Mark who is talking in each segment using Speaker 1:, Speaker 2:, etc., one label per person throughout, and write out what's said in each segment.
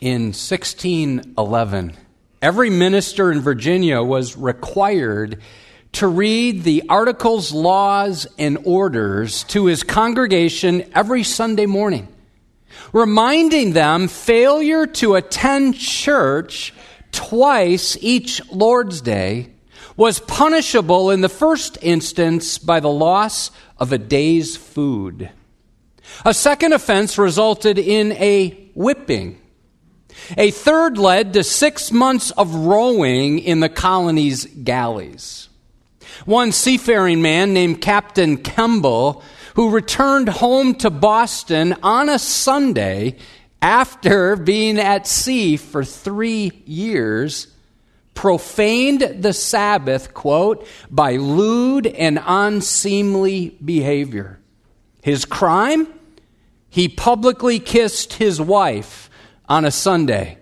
Speaker 1: in 1611, every minister in Virginia was required to read the articles, laws, and orders to his congregation every Sunday morning, reminding them failure to attend church twice each Lord's Day was punishable in the first instance by the loss of a day's food. A second offense resulted in a whipping. A third led to six months of rowing in the colony's galleys. One seafaring man named Captain Kemble, who returned home to Boston on a Sunday after being at sea for three years, profaned the Sabbath, quote, by lewd and unseemly behavior. His crime? He publicly kissed his wife on a Sunday,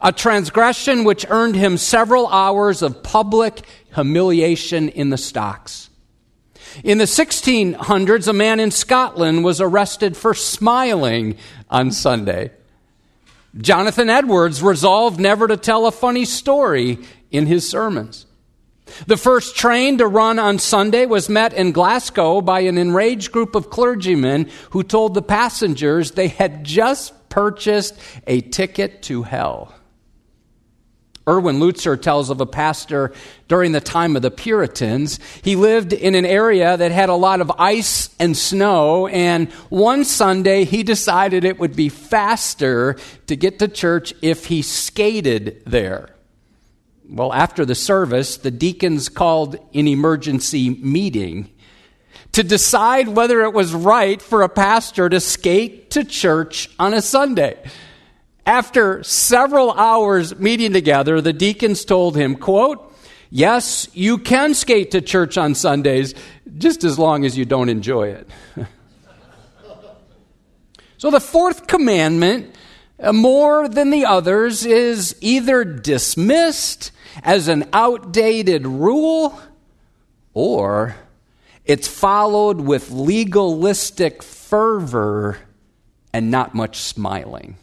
Speaker 1: a transgression which earned him several hours of public humiliation in the stocks. In the 1600s, a man in Scotland was arrested for smiling on Sunday. Jonathan Edwards resolved never to tell a funny story in his sermons. The first train to run on Sunday was met in Glasgow by an enraged group of clergymen who told the passengers they had just purchased a ticket to hell. Erwin Lutzer tells of a pastor during the time of the Puritans. He lived in an area that had a lot of ice and snow, and one Sunday he decided it would be faster to get to church if he skated there. Well, after the service, the deacons called an emergency meeting to decide whether it was right for a pastor to skate to church on a Sunday. After several hours meeting together, the deacons told him, quote, Yes, you can skate to church on Sundays, just as long as you don't enjoy it. so the fourth commandment, uh, more than the others, is either dismissed as an outdated rule or it's followed with legalistic fervor and not much smiling.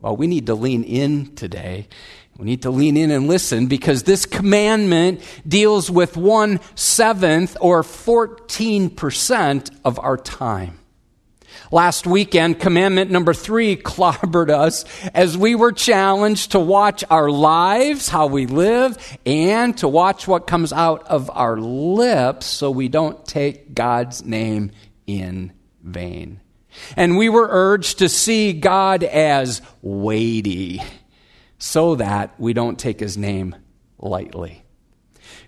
Speaker 1: Well, we need to lean in today. We need to lean in and listen because this commandment deals with one seventh or 14% of our time. Last weekend, commandment number three clobbered us as we were challenged to watch our lives, how we live, and to watch what comes out of our lips so we don't take God's name in vain. And we were urged to see God as weighty so that we don't take his name lightly.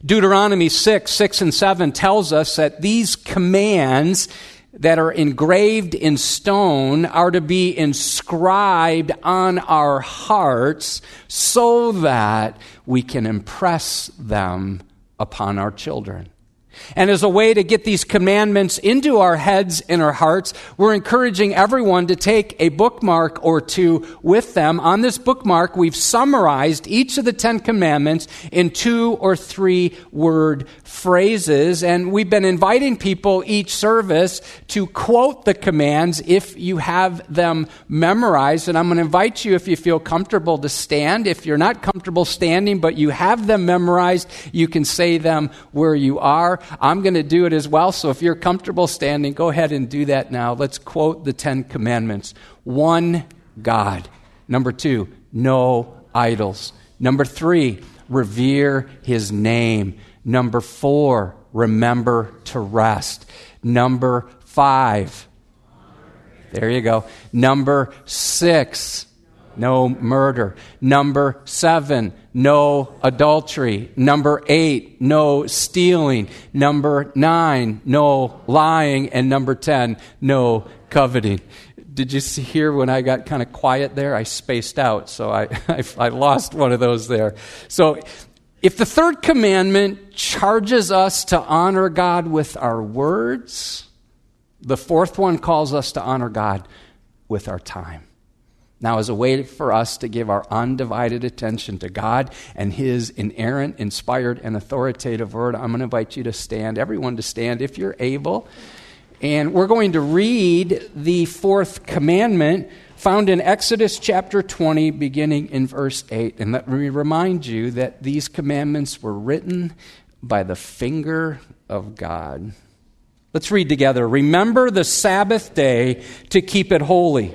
Speaker 1: Deuteronomy 6, 6 and 7 tells us that these commands that are engraved in stone are to be inscribed on our hearts so that we can impress them upon our children. And as a way to get these commandments into our heads and our hearts, we're encouraging everyone to take a bookmark or two with them. On this bookmark, we've summarized each of the Ten Commandments in two or three word phrases. And we've been inviting people each service to quote the commands if you have them memorized. And I'm going to invite you, if you feel comfortable, to stand. If you're not comfortable standing, but you have them memorized, you can say them where you are. I'm going to do it as well. So if you're comfortable standing, go ahead and do that now. Let's quote the Ten Commandments one God. Number two, no idols. Number three, revere his name. Number four, remember to rest. Number five, there you go. Number six, no murder. Number seven, no adultery. Number eight, no stealing. Number nine, no lying. And number 10, no coveting. Did you see here when I got kind of quiet there? I spaced out, so I, I, I lost one of those there. So if the third commandment charges us to honor God with our words, the fourth one calls us to honor God with our time. Now, as a way for us to give our undivided attention to God and His inerrant, inspired, and authoritative word, I'm going to invite you to stand, everyone to stand if you're able. And we're going to read the fourth commandment found in Exodus chapter 20, beginning in verse 8. And let me remind you that these commandments were written by the finger of God. Let's read together. Remember the Sabbath day to keep it holy.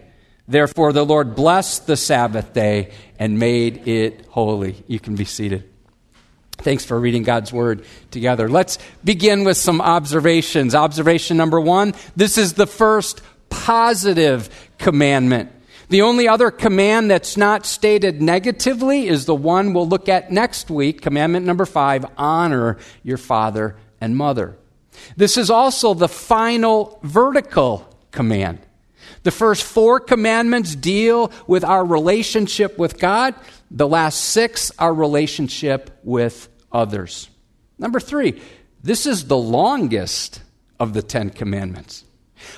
Speaker 1: Therefore, the Lord blessed the Sabbath day and made it holy. You can be seated. Thanks for reading God's Word together. Let's begin with some observations. Observation number one this is the first positive commandment. The only other command that's not stated negatively is the one we'll look at next week, commandment number five honor your father and mother. This is also the final vertical command. The first four commandments deal with our relationship with God. The last six, our relationship with others. Number three, this is the longest of the Ten Commandments.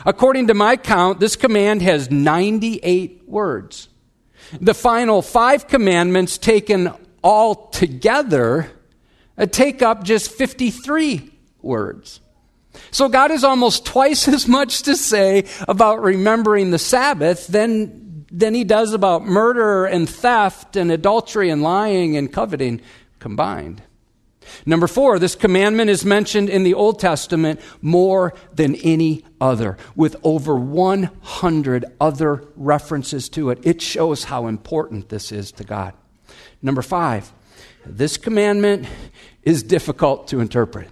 Speaker 1: According to my count, this command has 98 words. The final five commandments, taken all together, uh, take up just 53 words. So God has almost twice as much to say about remembering the Sabbath than, than he does about murder and theft and adultery and lying and coveting combined. Number four, this commandment is mentioned in the Old Testament more than any other, with over 100 other references to it. It shows how important this is to God. Number five, this commandment is difficult to interpret.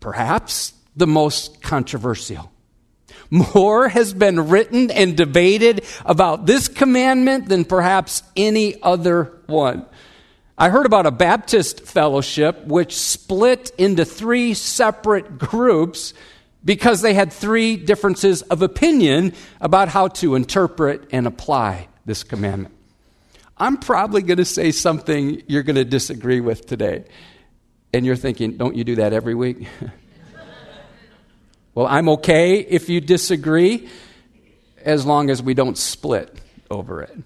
Speaker 1: Perhaps the most controversial. More has been written and debated about this commandment than perhaps any other one. I heard about a Baptist fellowship which split into three separate groups because they had three differences of opinion about how to interpret and apply this commandment. I'm probably going to say something you're going to disagree with today. And you're thinking, don't you do that every week? well, I'm okay if you disagree as long as we don't split over it.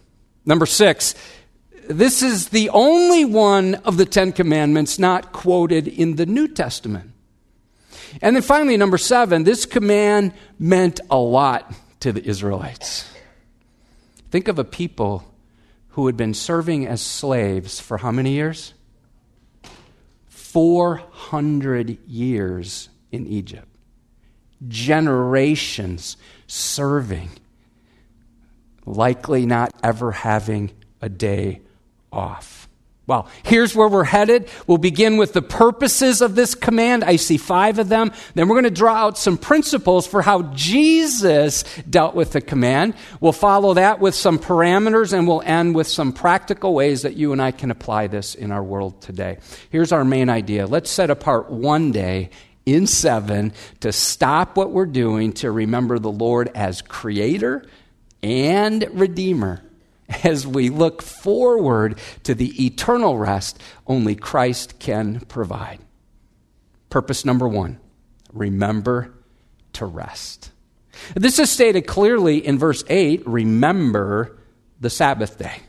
Speaker 1: Number six, this is the only one of the Ten Commandments not quoted in the New Testament. And then finally, number seven, this command meant a lot to the Israelites. Think of a people who had been serving as slaves for how many years? 400 years in Egypt. Generations serving, likely not ever having a day off. Well, here's where we're headed. We'll begin with the purposes of this command. I see five of them. Then we're going to draw out some principles for how Jesus dealt with the command. We'll follow that with some parameters and we'll end with some practical ways that you and I can apply this in our world today. Here's our main idea. Let's set apart one day in seven to stop what we're doing to remember the Lord as creator and redeemer as we look forward to the eternal rest only Christ can provide. Purpose number one remember to rest. This is stated clearly in verse 8 remember the Sabbath day.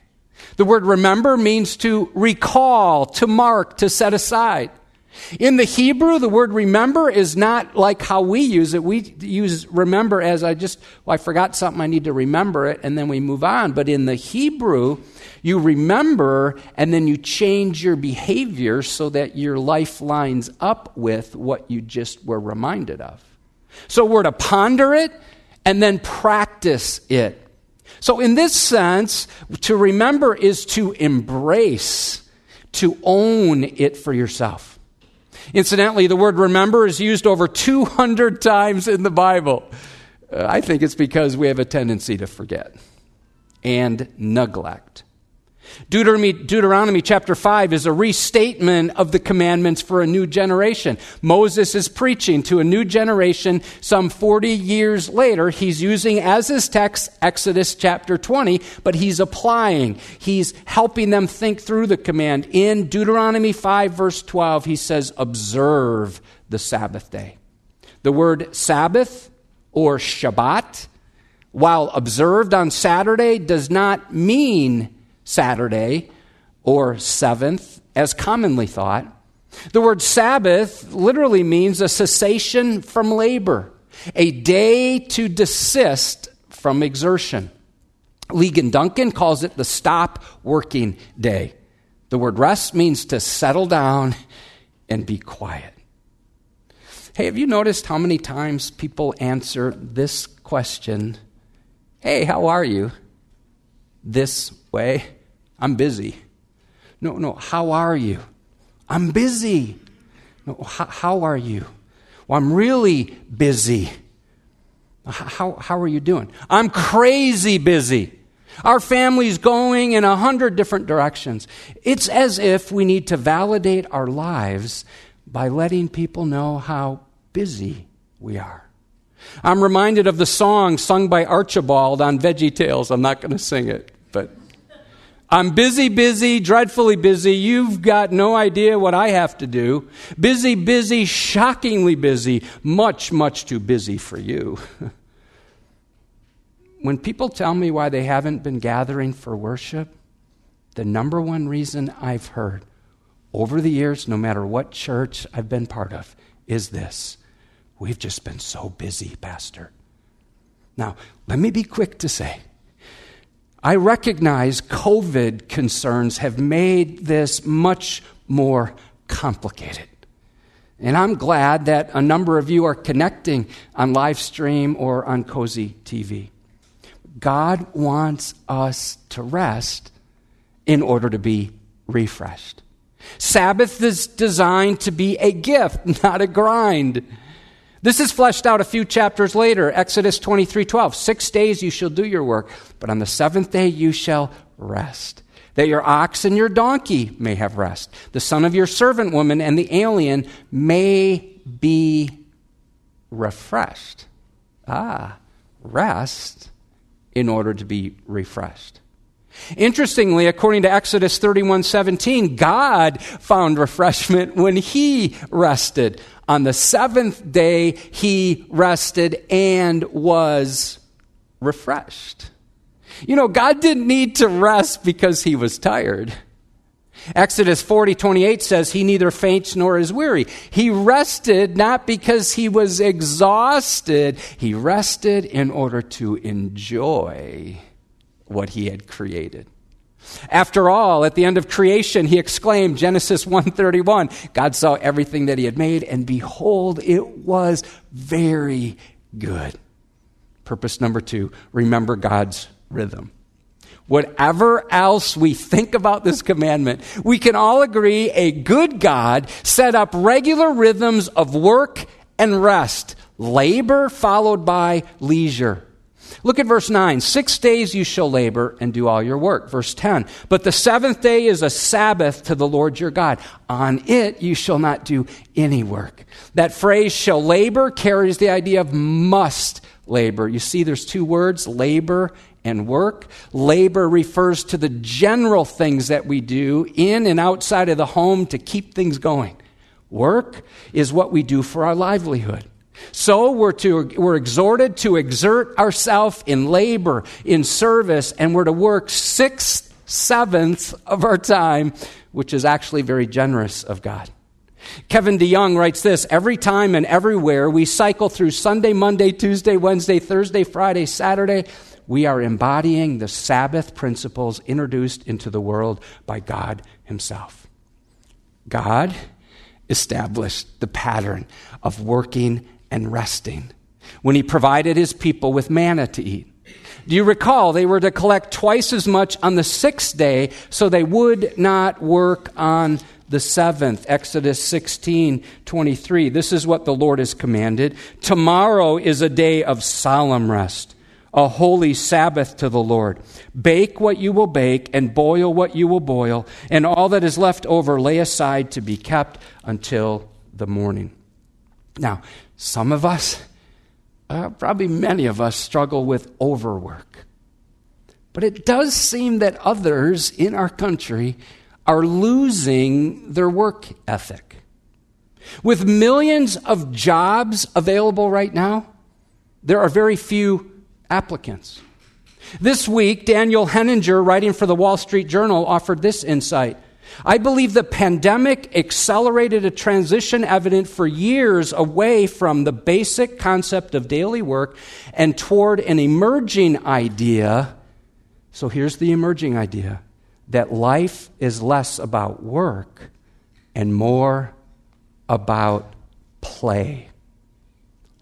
Speaker 1: The word remember means to recall, to mark, to set aside. In the Hebrew, the word remember is not like how we use it. We use remember as I just, well, I forgot something, I need to remember it, and then we move on. But in the Hebrew, you remember and then you change your behavior so that your life lines up with what you just were reminded of. So we're to ponder it and then practice it. So, in this sense, to remember is to embrace, to own it for yourself. Incidentally, the word remember is used over 200 times in the Bible. Uh, I think it's because we have a tendency to forget and neglect. Deuteronomy, Deuteronomy, chapter 5 is a restatement of the commandments for a new generation. Moses is preaching to a new generation some 40 years later. He's using as his text Exodus chapter 20, but he's applying, he's helping them think through the command. In Deuteronomy 5, verse 12, he says, Observe the Sabbath day. The word Sabbath or Shabbat, while observed on Saturday, does not mean Saturday or seventh, as commonly thought. The word Sabbath literally means a cessation from labor, a day to desist from exertion. Ligon Duncan calls it the stop working day. The word rest means to settle down and be quiet. Hey, have you noticed how many times people answer this question? Hey, how are you? This way. I'm busy. No, no, how are you? I'm busy. No, how, how are you? Well, I'm really busy. How, how are you doing? I'm crazy busy. Our family's going in a hundred different directions. It's as if we need to validate our lives by letting people know how busy we are. I'm reminded of the song sung by Archibald on Veggie Tales. I'm not going to sing it, I'm busy, busy, dreadfully busy. You've got no idea what I have to do. Busy, busy, shockingly busy, much, much too busy for you. when people tell me why they haven't been gathering for worship, the number one reason I've heard over the years, no matter what church I've been part of, is this We've just been so busy, Pastor. Now, let me be quick to say I recognize COVID concerns have made this much more complicated. And I'm glad that a number of you are connecting on live stream or on Cozy TV. God wants us to rest in order to be refreshed. Sabbath is designed to be a gift, not a grind. This is fleshed out a few chapters later, Exodus 23 12. Six days you shall do your work, but on the seventh day you shall rest. That your ox and your donkey may have rest. The son of your servant woman and the alien may be refreshed. Ah, rest in order to be refreshed. Interestingly, according to Exodus 31:17, God found refreshment when he rested. On the seventh day, he rested and was refreshed. You know, God didn't need to rest because he was tired. Exodus 40, 28 says, He neither faints nor is weary. He rested not because he was exhausted, he rested in order to enjoy what he had created. After all, at the end of creation, he exclaimed, Genesis 1:31, God saw everything that he had made and behold, it was very good. Purpose number 2, remember God's rhythm. Whatever else we think about this commandment, we can all agree a good God set up regular rhythms of work and rest, labor followed by leisure. Look at verse 9. Six days you shall labor and do all your work. Verse 10. But the seventh day is a Sabbath to the Lord your God. On it you shall not do any work. That phrase shall labor carries the idea of must labor. You see, there's two words, labor and work. Labor refers to the general things that we do in and outside of the home to keep things going. Work is what we do for our livelihood. So we're, to, we're exhorted to exert ourselves in labor, in service, and we're to work six sevenths of our time, which is actually very generous of God. Kevin DeYoung writes this Every time and everywhere we cycle through Sunday, Monday, Tuesday, Wednesday, Thursday, Friday, Saturday, we are embodying the Sabbath principles introduced into the world by God Himself. God established the pattern of working and resting when he provided his people with manna to eat. Do you recall they were to collect twice as much on the sixth day so they would not work on the seventh? Exodus 16 23. This is what the Lord has commanded. Tomorrow is a day of solemn rest. a holy Sabbath to the Lord. Bake what you will bake, and boil what you will boil, and all that is left over lay aside to be kept until the morning. Now, some of us, uh, probably many of us, struggle with overwork. But it does seem that others in our country are losing their work ethic. With millions of jobs available right now, there are very few applicants. This week, Daniel Henninger, writing for the Wall Street Journal, offered this insight. I believe the pandemic accelerated a transition evident for years away from the basic concept of daily work and toward an emerging idea. So here's the emerging idea that life is less about work and more about play.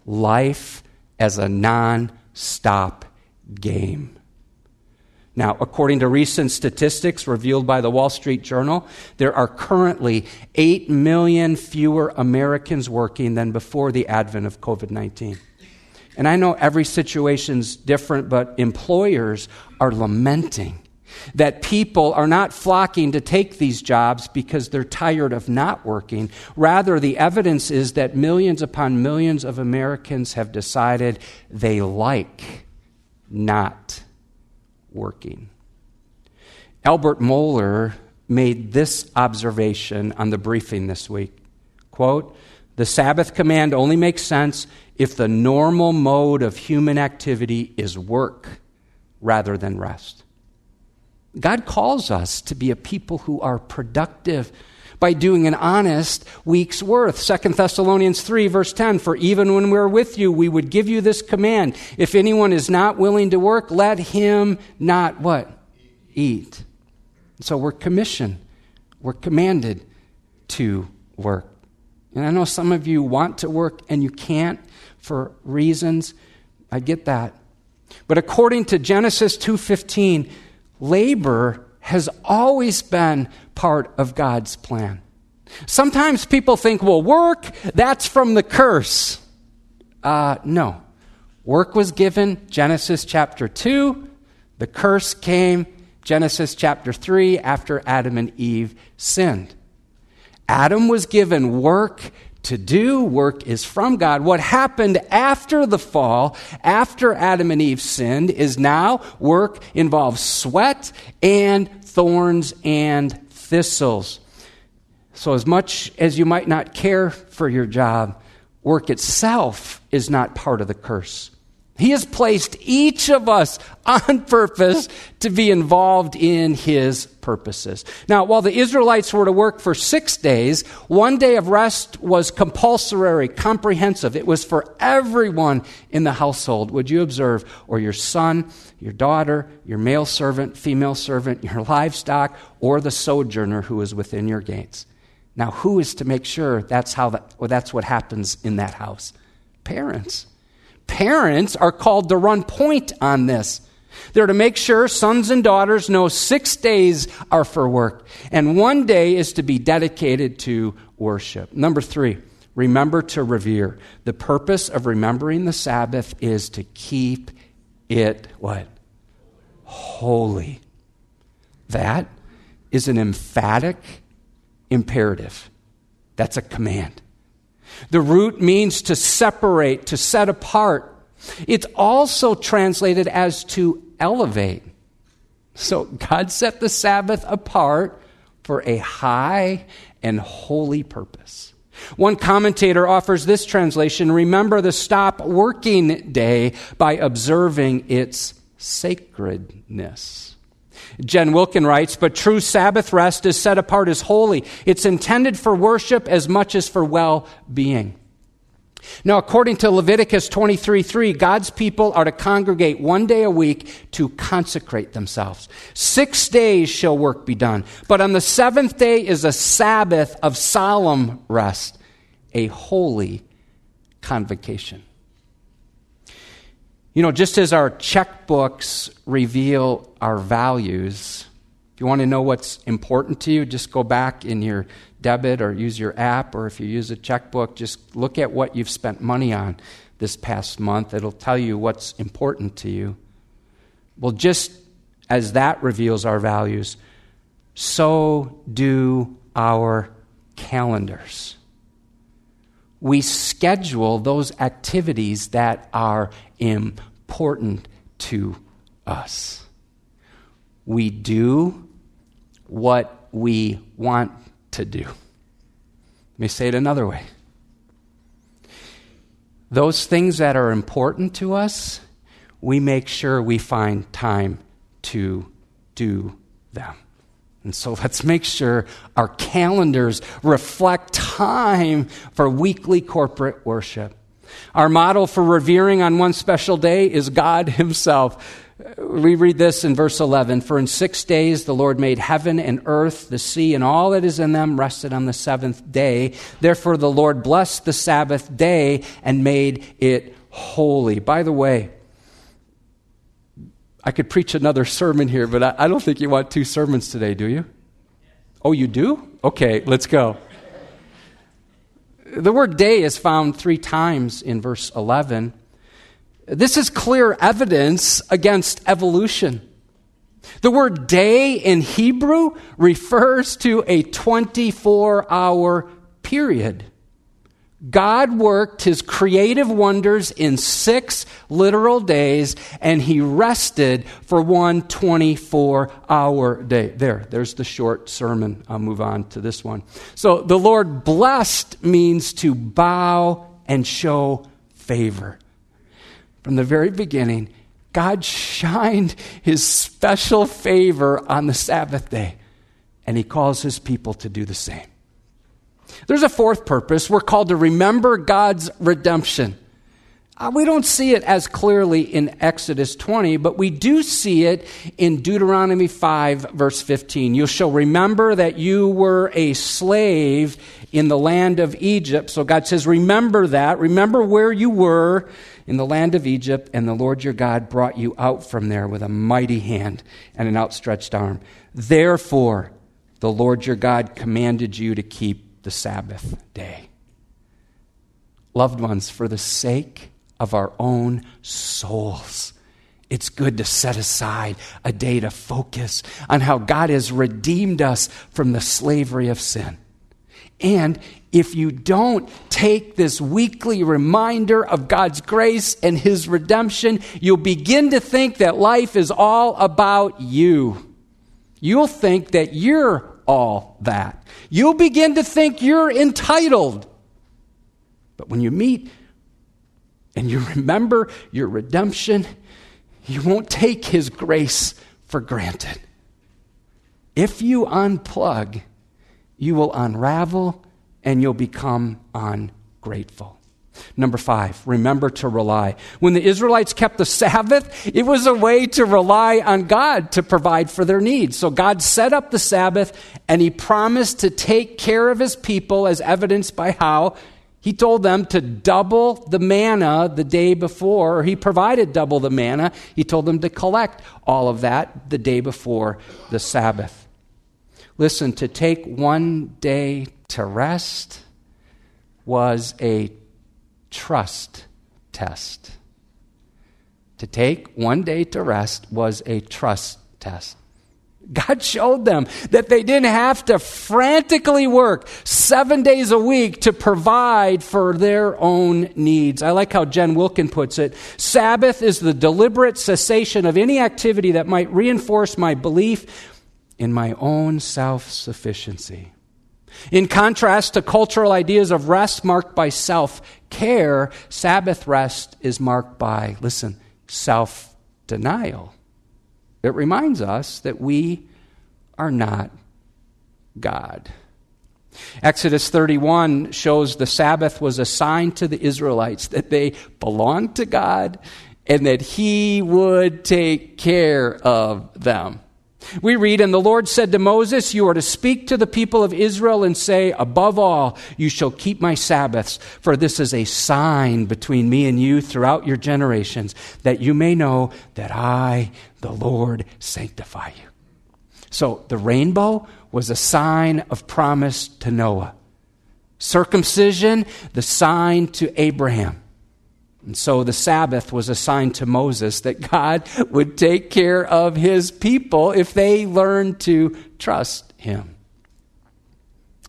Speaker 1: Life as a non stop game. Now, according to recent statistics revealed by the Wall Street Journal, there are currently 8 million fewer Americans working than before the advent of COVID 19. And I know every situation's different, but employers are lamenting that people are not flocking to take these jobs because they're tired of not working. Rather, the evidence is that millions upon millions of Americans have decided they like not working. Albert Mohler made this observation on the briefing this week. Quote, the Sabbath command only makes sense if the normal mode of human activity is work rather than rest. God calls us to be a people who are productive by doing an honest week's worth. 2 Thessalonians 3, verse 10 For even when we're with you, we would give you this command. If anyone is not willing to work, let him not what? Eat. So we're commissioned, we're commanded to work. And I know some of you want to work and you can't for reasons. I get that. But according to Genesis 2:15, labor has always been part of God's plan. Sometimes people think, well, work, that's from the curse. Uh, no. Work was given, Genesis chapter 2. The curse came, Genesis chapter 3, after Adam and Eve sinned. Adam was given work to do. Work is from God. What happened after the fall, after Adam and Eve sinned, is now work involves sweat and thorns and thistles. So, as much as you might not care for your job, work itself is not part of the curse. He has placed each of us on purpose to be involved in His purposes. Now, while the Israelites were to work for six days, one day of rest was compulsory, comprehensive. It was for everyone in the household. Would you observe? Or your son, your daughter, your male servant, female servant, your livestock, or the sojourner who is within your gates. Now, who is to make sure that's, how that, or that's what happens in that house? Parents. Parents are called to run point on this. They're to make sure sons and daughters know six days are for work, and one day is to be dedicated to worship. Number three, remember to revere. The purpose of remembering the Sabbath is to keep it what? Holy. That is an emphatic imperative. That's a command. The root means to separate, to set apart. It's also translated as to elevate. So God set the Sabbath apart for a high and holy purpose. One commentator offers this translation Remember the stop working day by observing its sacredness. Jen Wilkin writes, but true Sabbath rest is set apart as holy. It's intended for worship as much as for well being. Now, according to Leviticus 23 3, God's people are to congregate one day a week to consecrate themselves. Six days shall work be done. But on the seventh day is a Sabbath of solemn rest, a holy convocation. You know, just as our checkbooks reveal our values, if you want to know what's important to you, just go back in your debit or use your app, or if you use a checkbook, just look at what you've spent money on this past month. It'll tell you what's important to you. Well, just as that reveals our values, so do our calendars. We schedule those activities that are important to us. We do what we want to do. Let me say it another way. Those things that are important to us, we make sure we find time to do them. And so let's make sure our calendars reflect time for weekly corporate worship. Our model for revering on one special day is God Himself. We read this in verse 11 For in six days the Lord made heaven and earth, the sea, and all that is in them rested on the seventh day. Therefore the Lord blessed the Sabbath day and made it holy. By the way, I could preach another sermon here, but I, I don't think you want two sermons today, do you? Oh, you do? Okay, let's go. The word day is found three times in verse 11. This is clear evidence against evolution. The word day in Hebrew refers to a 24 hour period. God worked his creative wonders in six literal days, and he rested for one 24 hour day. There, there's the short sermon. I'll move on to this one. So, the Lord blessed means to bow and show favor. From the very beginning, God shined his special favor on the Sabbath day, and he calls his people to do the same. There's a fourth purpose. We're called to remember God's redemption. Uh, we don't see it as clearly in Exodus 20, but we do see it in Deuteronomy 5, verse 15. You shall remember that you were a slave in the land of Egypt. So God says, Remember that. Remember where you were in the land of Egypt, and the Lord your God brought you out from there with a mighty hand and an outstretched arm. Therefore, the Lord your God commanded you to keep the Sabbath day. Loved ones, for the sake of our own souls, it's good to set aside a day to focus on how God has redeemed us from the slavery of sin. And if you don't take this weekly reminder of God's grace and His redemption, you'll begin to think that life is all about you. You'll think that you're all that. You'll begin to think you're entitled. But when you meet and you remember your redemption, you won't take His grace for granted. If you unplug, you will unravel and you'll become ungrateful. Number five, remember to rely. When the Israelites kept the Sabbath, it was a way to rely on God to provide for their needs. So God set up the Sabbath and He promised to take care of His people, as evidenced by how He told them to double the manna the day before, or He provided double the manna. He told them to collect all of that the day before the Sabbath. Listen, to take one day to rest was a trust test. To take one day to rest was a trust test. God showed them that they didn't have to frantically work seven days a week to provide for their own needs. I like how Jen Wilkin puts it Sabbath is the deliberate cessation of any activity that might reinforce my belief in my own self sufficiency. In contrast to cultural ideas of rest marked by self care, Sabbath rest is marked by, listen, self denial. It reminds us that we are not God. Exodus 31 shows the Sabbath was assigned to the Israelites, that they belonged to God and that He would take care of them. We read, And the Lord said to Moses, You are to speak to the people of Israel and say, Above all, you shall keep my Sabbaths, for this is a sign between me and you throughout your generations, that you may know that I, the Lord, sanctify you. So the rainbow was a sign of promise to Noah, circumcision, the sign to Abraham. And so the Sabbath was assigned to Moses that God would take care of his people if they learned to trust him.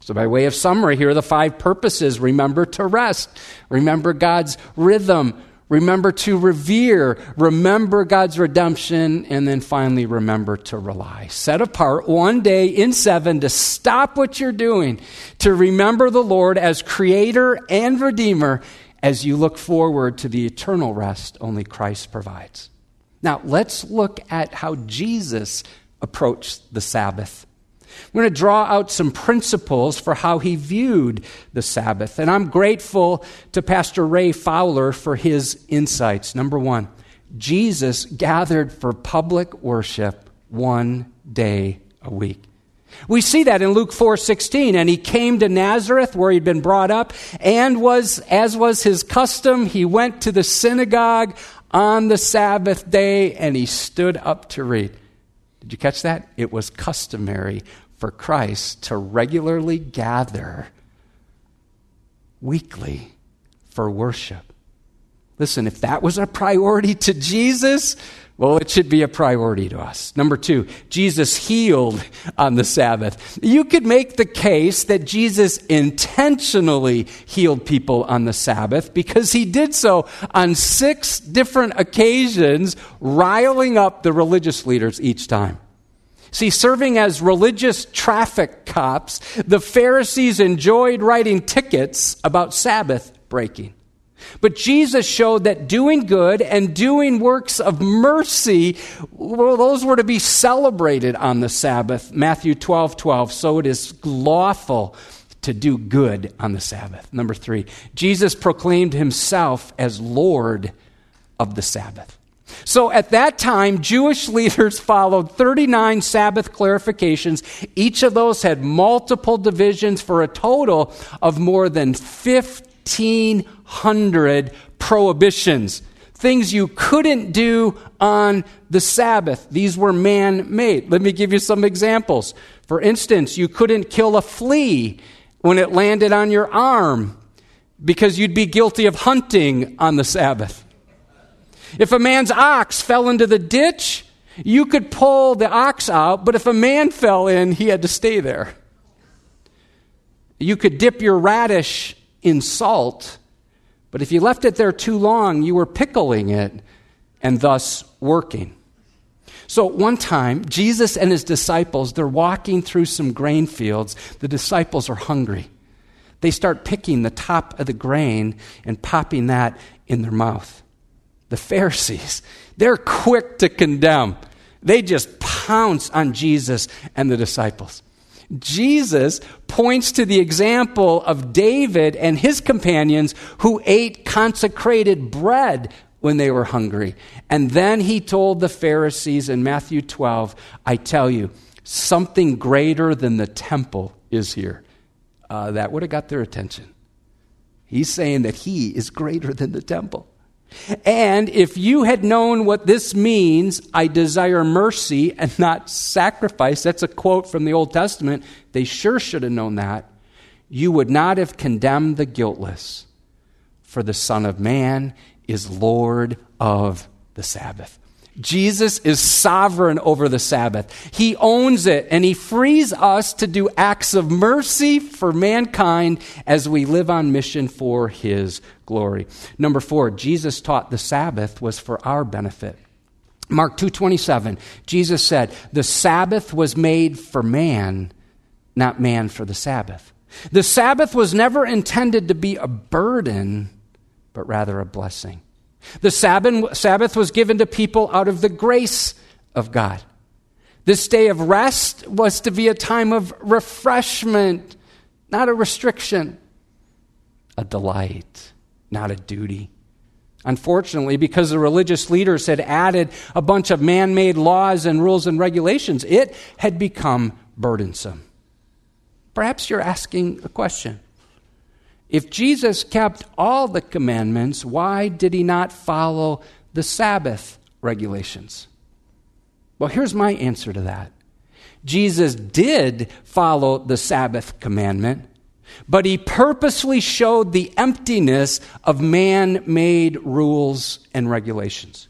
Speaker 1: So, by way of summary, here are the five purposes. Remember to rest, remember God's rhythm, remember to revere, remember God's redemption, and then finally remember to rely. Set apart one day in seven to stop what you're doing, to remember the Lord as creator and redeemer as you look forward to the eternal rest only Christ provides. Now, let's look at how Jesus approached the Sabbath. We're going to draw out some principles for how he viewed the Sabbath. And I'm grateful to Pastor Ray Fowler for his insights. Number one, Jesus gathered for public worship one day a week. We see that in Luke 4:16 and he came to Nazareth where he'd been brought up and was as was his custom he went to the synagogue on the Sabbath day and he stood up to read. Did you catch that? It was customary for Christ to regularly gather weekly for worship. Listen, if that was a priority to Jesus, well, it should be a priority to us. Number two, Jesus healed on the Sabbath. You could make the case that Jesus intentionally healed people on the Sabbath because he did so on six different occasions, riling up the religious leaders each time. See, serving as religious traffic cops, the Pharisees enjoyed writing tickets about Sabbath breaking. But Jesus showed that doing good and doing works of mercy, well, those were to be celebrated on the Sabbath. Matthew 12 12. So it is lawful to do good on the Sabbath. Number three, Jesus proclaimed himself as Lord of the Sabbath. So at that time, Jewish leaders followed 39 Sabbath clarifications. Each of those had multiple divisions for a total of more than 1,500 100 prohibitions, things you couldn't do on the Sabbath. These were man made. Let me give you some examples. For instance, you couldn't kill a flea when it landed on your arm because you'd be guilty of hunting on the Sabbath. If a man's ox fell into the ditch, you could pull the ox out, but if a man fell in, he had to stay there. You could dip your radish in salt but if you left it there too long, you were pickling it and thus working. So one time, Jesus and his disciples, they're walking through some grain fields. The disciples are hungry. They start picking the top of the grain and popping that in their mouth. The Pharisees, they're quick to condemn. They just pounce on Jesus and the disciples. Jesus points to the example of David and his companions who ate consecrated bread when they were hungry. And then he told the Pharisees in Matthew 12, I tell you, something greater than the temple is here. Uh, that would have got their attention. He's saying that he is greater than the temple. And if you had known what this means, I desire mercy and not sacrifice, that's a quote from the Old Testament, they sure should have known that, you would not have condemned the guiltless, for the Son of Man is Lord of the Sabbath. Jesus is sovereign over the Sabbath. He owns it, and He frees us to do acts of mercy for mankind as we live on mission for His glory. Number four, Jesus taught the Sabbath was for our benefit. Mark 2:27 Jesus said the Sabbath was made for man not man for the Sabbath. The Sabbath was never intended to be a burden but rather a blessing. The Sabbath was given to people out of the grace of God. This day of rest was to be a time of refreshment, not a restriction, a delight, not a duty. Unfortunately, because the religious leaders had added a bunch of man made laws and rules and regulations, it had become burdensome. Perhaps you're asking a question if Jesus kept all the commandments, why did he not follow the Sabbath regulations? Well, here's my answer to that Jesus did follow the Sabbath commandment, but he purposely showed the emptiness of man made rules and regulations.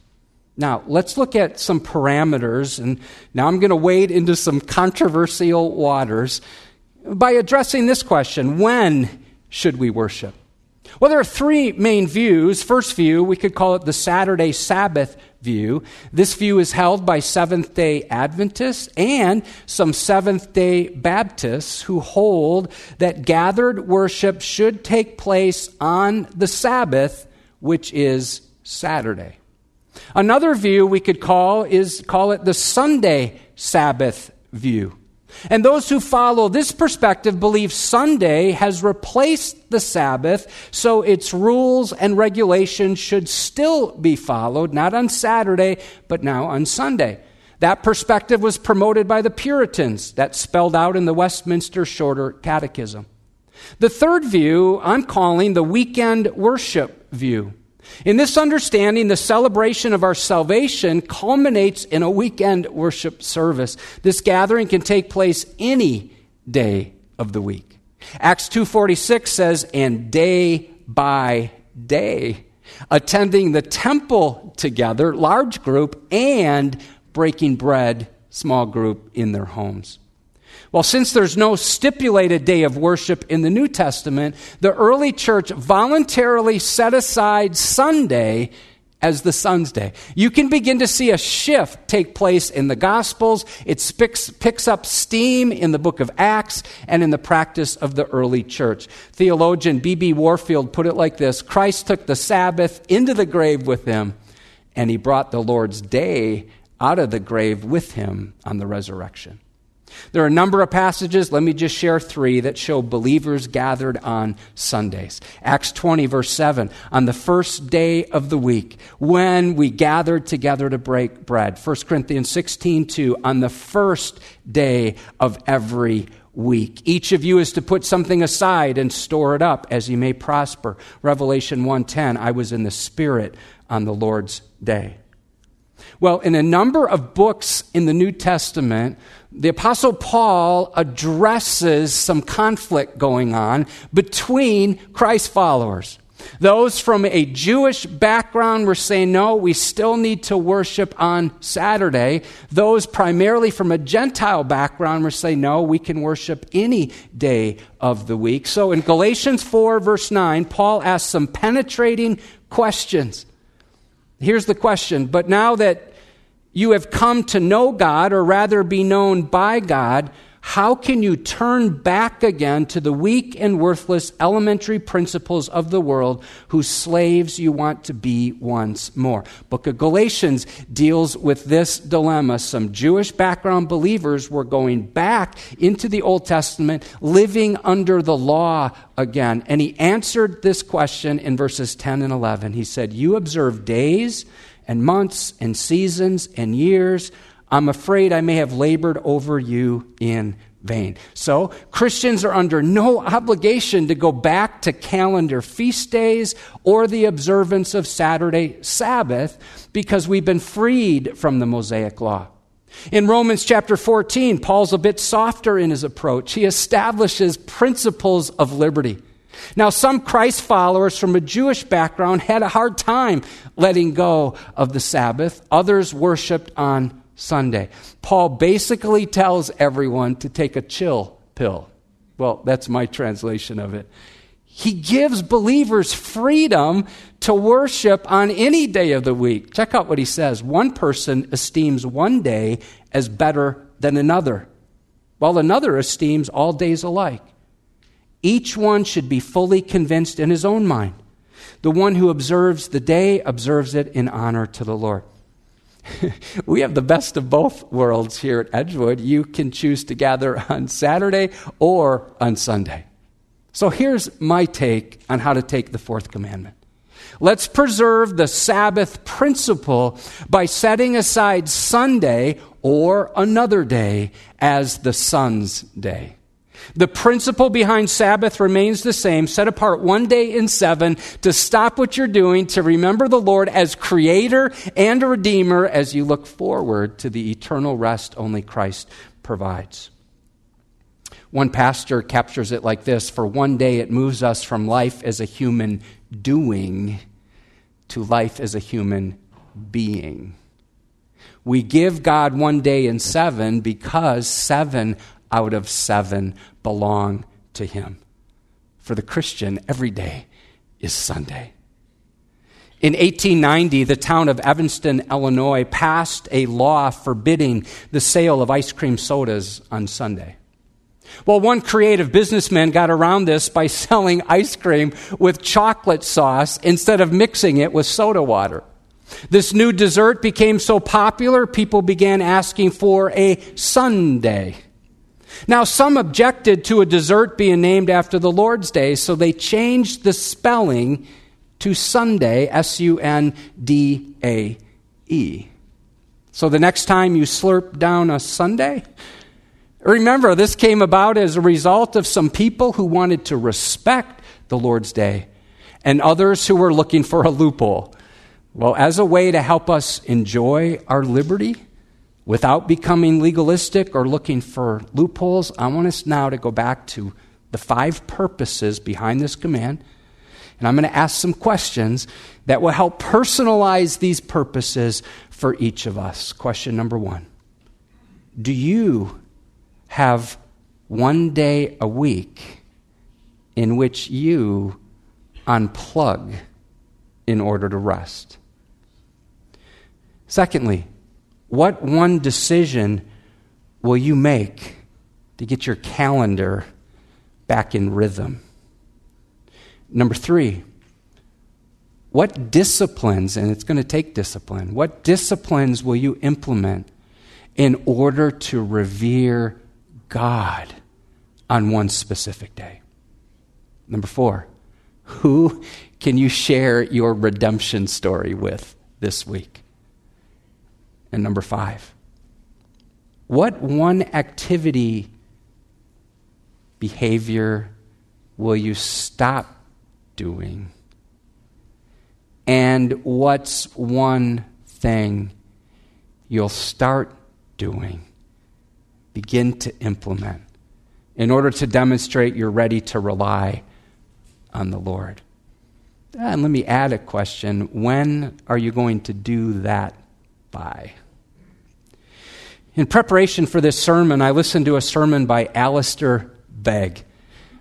Speaker 1: Now, let's look at some parameters, and now I'm going to wade into some controversial waters by addressing this question when should we worship? Well, there are three main views. First view, we could call it the Saturday Sabbath view. This view is held by Seventh day Adventists and some Seventh day Baptists who hold that gathered worship should take place on the Sabbath, which is Saturday. Another view we could call is call it the Sunday Sabbath view. And those who follow this perspective believe Sunday has replaced the Sabbath, so its rules and regulations should still be followed, not on Saturday, but now on Sunday. That perspective was promoted by the Puritans, that's spelled out in the Westminster Shorter Catechism. The third view I'm calling the weekend worship view. In this understanding, the celebration of our salvation culminates in a weekend worship service. This gathering can take place any day of the week. Acts 2:46 says, "And day by day, attending the temple together, large group, and breaking bread, small group in their homes." Well, since there's no stipulated day of worship in the New Testament, the early church voluntarily set aside Sunday as the Son's Day. You can begin to see a shift take place in the Gospels. It picks, picks up steam in the book of Acts and in the practice of the early church. Theologian B.B. Warfield put it like this Christ took the Sabbath into the grave with him, and he brought the Lord's day out of the grave with him on the resurrection. There are a number of passages, let me just share three, that show believers gathered on Sundays. Acts 20, verse 7, on the first day of the week, when we gathered together to break bread. 1 Corinthians 16, 2, on the first day of every week. Each of you is to put something aside and store it up as you may prosper. Revelation 1:10 I was in the spirit on the Lord's day. Well, in a number of books in the New Testament, the Apostle Paul addresses some conflict going on between Christ followers. Those from a Jewish background were saying, no, we still need to worship on Saturday. Those primarily from a Gentile background were saying, no, we can worship any day of the week. So in Galatians 4, verse 9, Paul asks some penetrating questions. Here's the question. But now that you have come to know God, or rather be known by God, how can you turn back again to the weak and worthless elementary principles of the world whose slaves you want to be once more? Book of Galatians deals with this dilemma. Some Jewish background believers were going back into the Old Testament, living under the law again. And he answered this question in verses 10 and 11. He said, You observe days and months and seasons and years. I'm afraid I may have labored over you in vain. So, Christians are under no obligation to go back to calendar feast days or the observance of Saturday Sabbath because we've been freed from the Mosaic law. In Romans chapter 14, Paul's a bit softer in his approach. He establishes principles of liberty. Now, some Christ followers from a Jewish background had a hard time letting go of the Sabbath. Others worshiped on Sunday. Paul basically tells everyone to take a chill pill. Well, that's my translation of it. He gives believers freedom to worship on any day of the week. Check out what he says. One person esteems one day as better than another, while another esteems all days alike. Each one should be fully convinced in his own mind. The one who observes the day observes it in honor to the Lord. we have the best of both worlds here at Edgewood. You can choose to gather on Saturday or on Sunday. So here's my take on how to take the fourth commandment. Let's preserve the Sabbath principle by setting aside Sunday or another day as the Son's day. The principle behind Sabbath remains the same set apart one day in seven to stop what you're doing, to remember the Lord as creator and redeemer as you look forward to the eternal rest only Christ provides. One pastor captures it like this For one day, it moves us from life as a human doing to life as a human being. We give God one day in seven because seven out of seven belong to Him. For the Christian, every day is Sunday. In 1890, the town of Evanston, Illinois, passed a law forbidding the sale of ice cream sodas on Sunday. Well, one creative businessman got around this by selling ice cream with chocolate sauce instead of mixing it with soda water. This new dessert became so popular, people began asking for a Sunday. Now, some objected to a dessert being named after the Lord's Day, so they changed the spelling to sundae, S U N D A E. So the next time you slurp down a sundae, remember this came about as a result of some people who wanted to respect the Lord's Day and others who were looking for a loophole. Well, as a way to help us enjoy our liberty without becoming legalistic or looking for loopholes, I want us now to go back to the five purposes behind this command. And I'm going to ask some questions that will help personalize these purposes for each of us. Question number one Do you have one day a week in which you unplug in order to rest? Secondly, what one decision will you make to get your calendar back in rhythm? Number three, what disciplines, and it's going to take discipline, what disciplines will you implement in order to revere God on one specific day? Number four, who can you share your redemption story with this week? And number five, what one activity, behavior will you stop doing? And what's one thing you'll start doing, begin to implement, in order to demonstrate you're ready to rely on the Lord? And let me add a question when are you going to do that by? In preparation for this sermon, I listened to a sermon by Alistair Begg.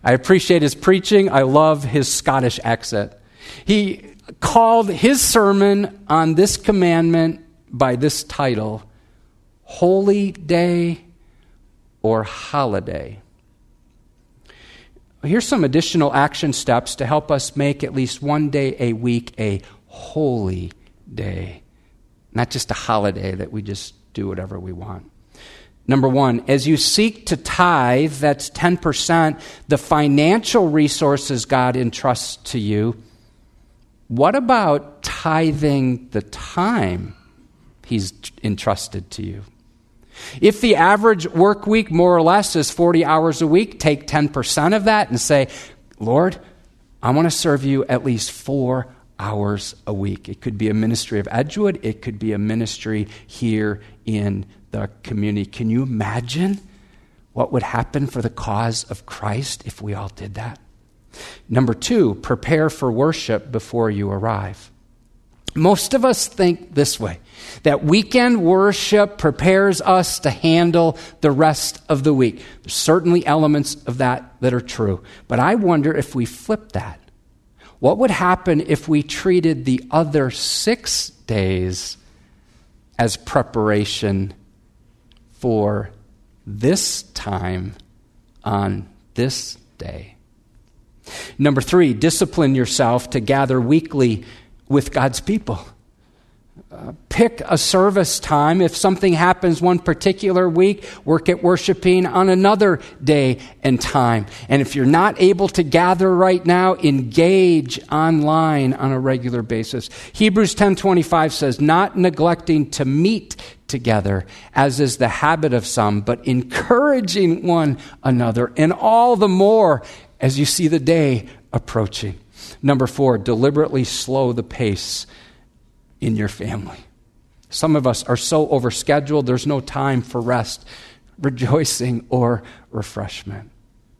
Speaker 1: I appreciate his preaching. I love his Scottish accent. He called his sermon on this commandment by this title Holy Day or Holiday. Here's some additional action steps to help us make at least one day a week a holy day, not just a holiday that we just do whatever we want. Number one, as you seek to tithe, that's 10%, the financial resources God entrusts to you, what about tithing the time He's entrusted to you? If the average work week, more or less, is 40 hours a week, take 10% of that and say, Lord, I want to serve you at least four hours a week. It could be a ministry of Edgewood, it could be a ministry here in the community. Can you imagine what would happen for the cause of Christ if we all did that? Number two, prepare for worship before you arrive. Most of us think this way that weekend worship prepares us to handle the rest of the week. There's certainly elements of that that are true. But I wonder if we flip that. What would happen if we treated the other six days as preparation for this time on this day? Number three, discipline yourself to gather weekly with God's people pick a service time. If something happens one particular week, work at worshiping on another day and time. And if you're not able to gather right now, engage online on a regular basis. Hebrews 10:25 says, "Not neglecting to meet together, as is the habit of some, but encouraging one another, and all the more as you see the day approaching." Number 4, deliberately slow the pace in your family. Some of us are so overscheduled, there's no time for rest, rejoicing, or refreshment.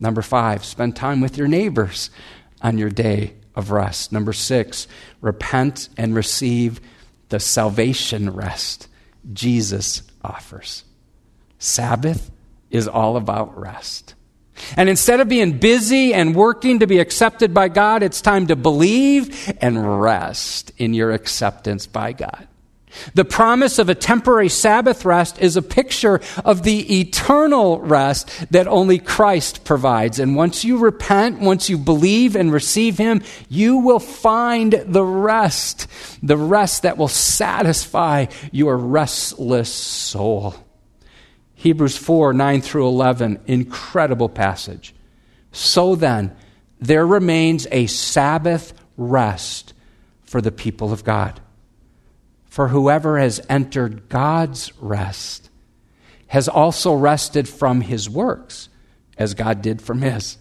Speaker 1: Number five, spend time with your neighbors on your day of rest. Number six, repent and receive the salvation rest Jesus offers. Sabbath is all about rest. And instead of being busy and working to be accepted by God, it's time to believe and rest in your acceptance by God. The promise of a temporary Sabbath rest is a picture of the eternal rest that only Christ provides. And once you repent, once you believe and receive Him, you will find the rest, the rest that will satisfy your restless soul. Hebrews 4 9 through 11, incredible passage. So then, there remains a Sabbath rest for the people of God. For whoever has entered God's rest has also rested from his works, as God did from his.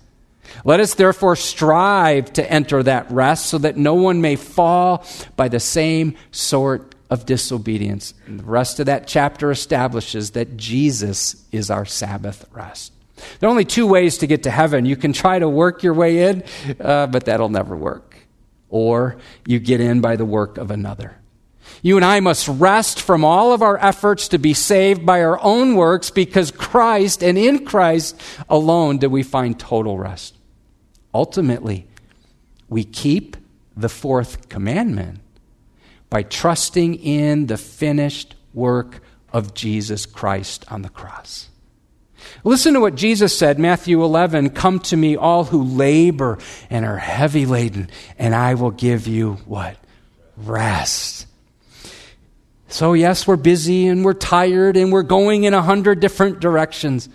Speaker 1: Let us therefore strive to enter that rest so that no one may fall by the same sort of disobedience. And the rest of that chapter establishes that Jesus is our Sabbath rest. There are only two ways to get to heaven. You can try to work your way in, uh, but that'll never work. Or you get in by the work of another. You and I must rest from all of our efforts to be saved by our own works because Christ and in Christ alone do we find total rest. Ultimately, we keep the fourth commandment by trusting in the finished work of Jesus Christ on the cross. Listen to what Jesus said, Matthew 11 Come to me, all who labor and are heavy laden, and I will give you what? Rest. So, yes, we're busy and we're tired and we're going in a hundred different directions,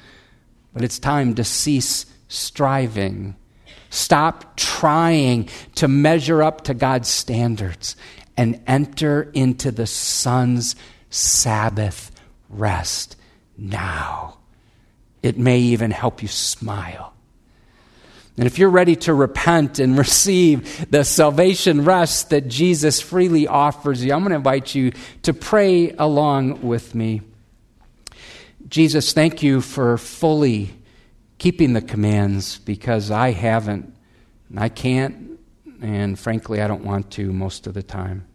Speaker 1: but it's time to cease striving. Stop trying to measure up to God's standards and enter into the Son's Sabbath rest now. It may even help you smile. And if you're ready to repent and receive the salvation rest that Jesus freely offers you, I'm going to invite you to pray along with me. Jesus, thank you for fully keeping the commands because I haven't, and I can't, and frankly, I don't want to most of the time.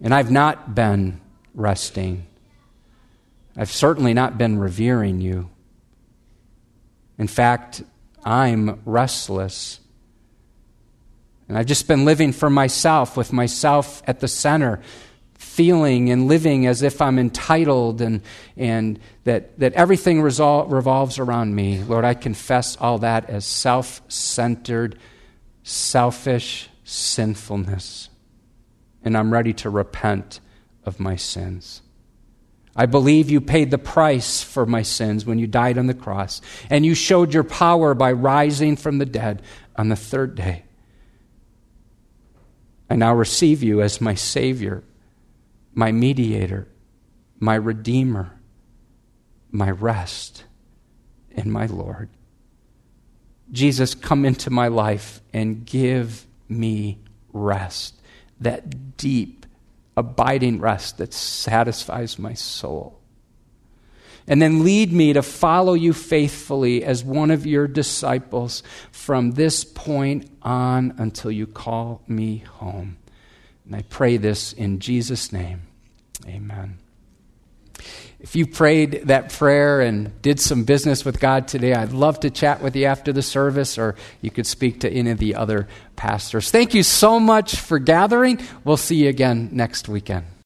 Speaker 1: And I've not been resting. I've certainly not been revering you. In fact, I'm restless. And I've just been living for myself, with myself at the center, feeling and living as if I'm entitled and, and that, that everything resol- revolves around me. Lord, I confess all that as self centered, selfish sinfulness. And I'm ready to repent of my sins. I believe you paid the price for my sins when you died on the cross, and you showed your power by rising from the dead on the third day. I now receive you as my Savior, my mediator, my Redeemer, my rest, and my Lord. Jesus, come into my life and give me rest, that deep, abiding rest that satisfies my soul. And then lead me to follow you faithfully as one of your disciples from this point on until you call me home. And I pray this in Jesus' name. Amen. If you prayed that prayer and did some business with God today, I'd love to chat with you after the service, or you could speak to any of the other pastors. Thank you so much for gathering. We'll see you again next weekend.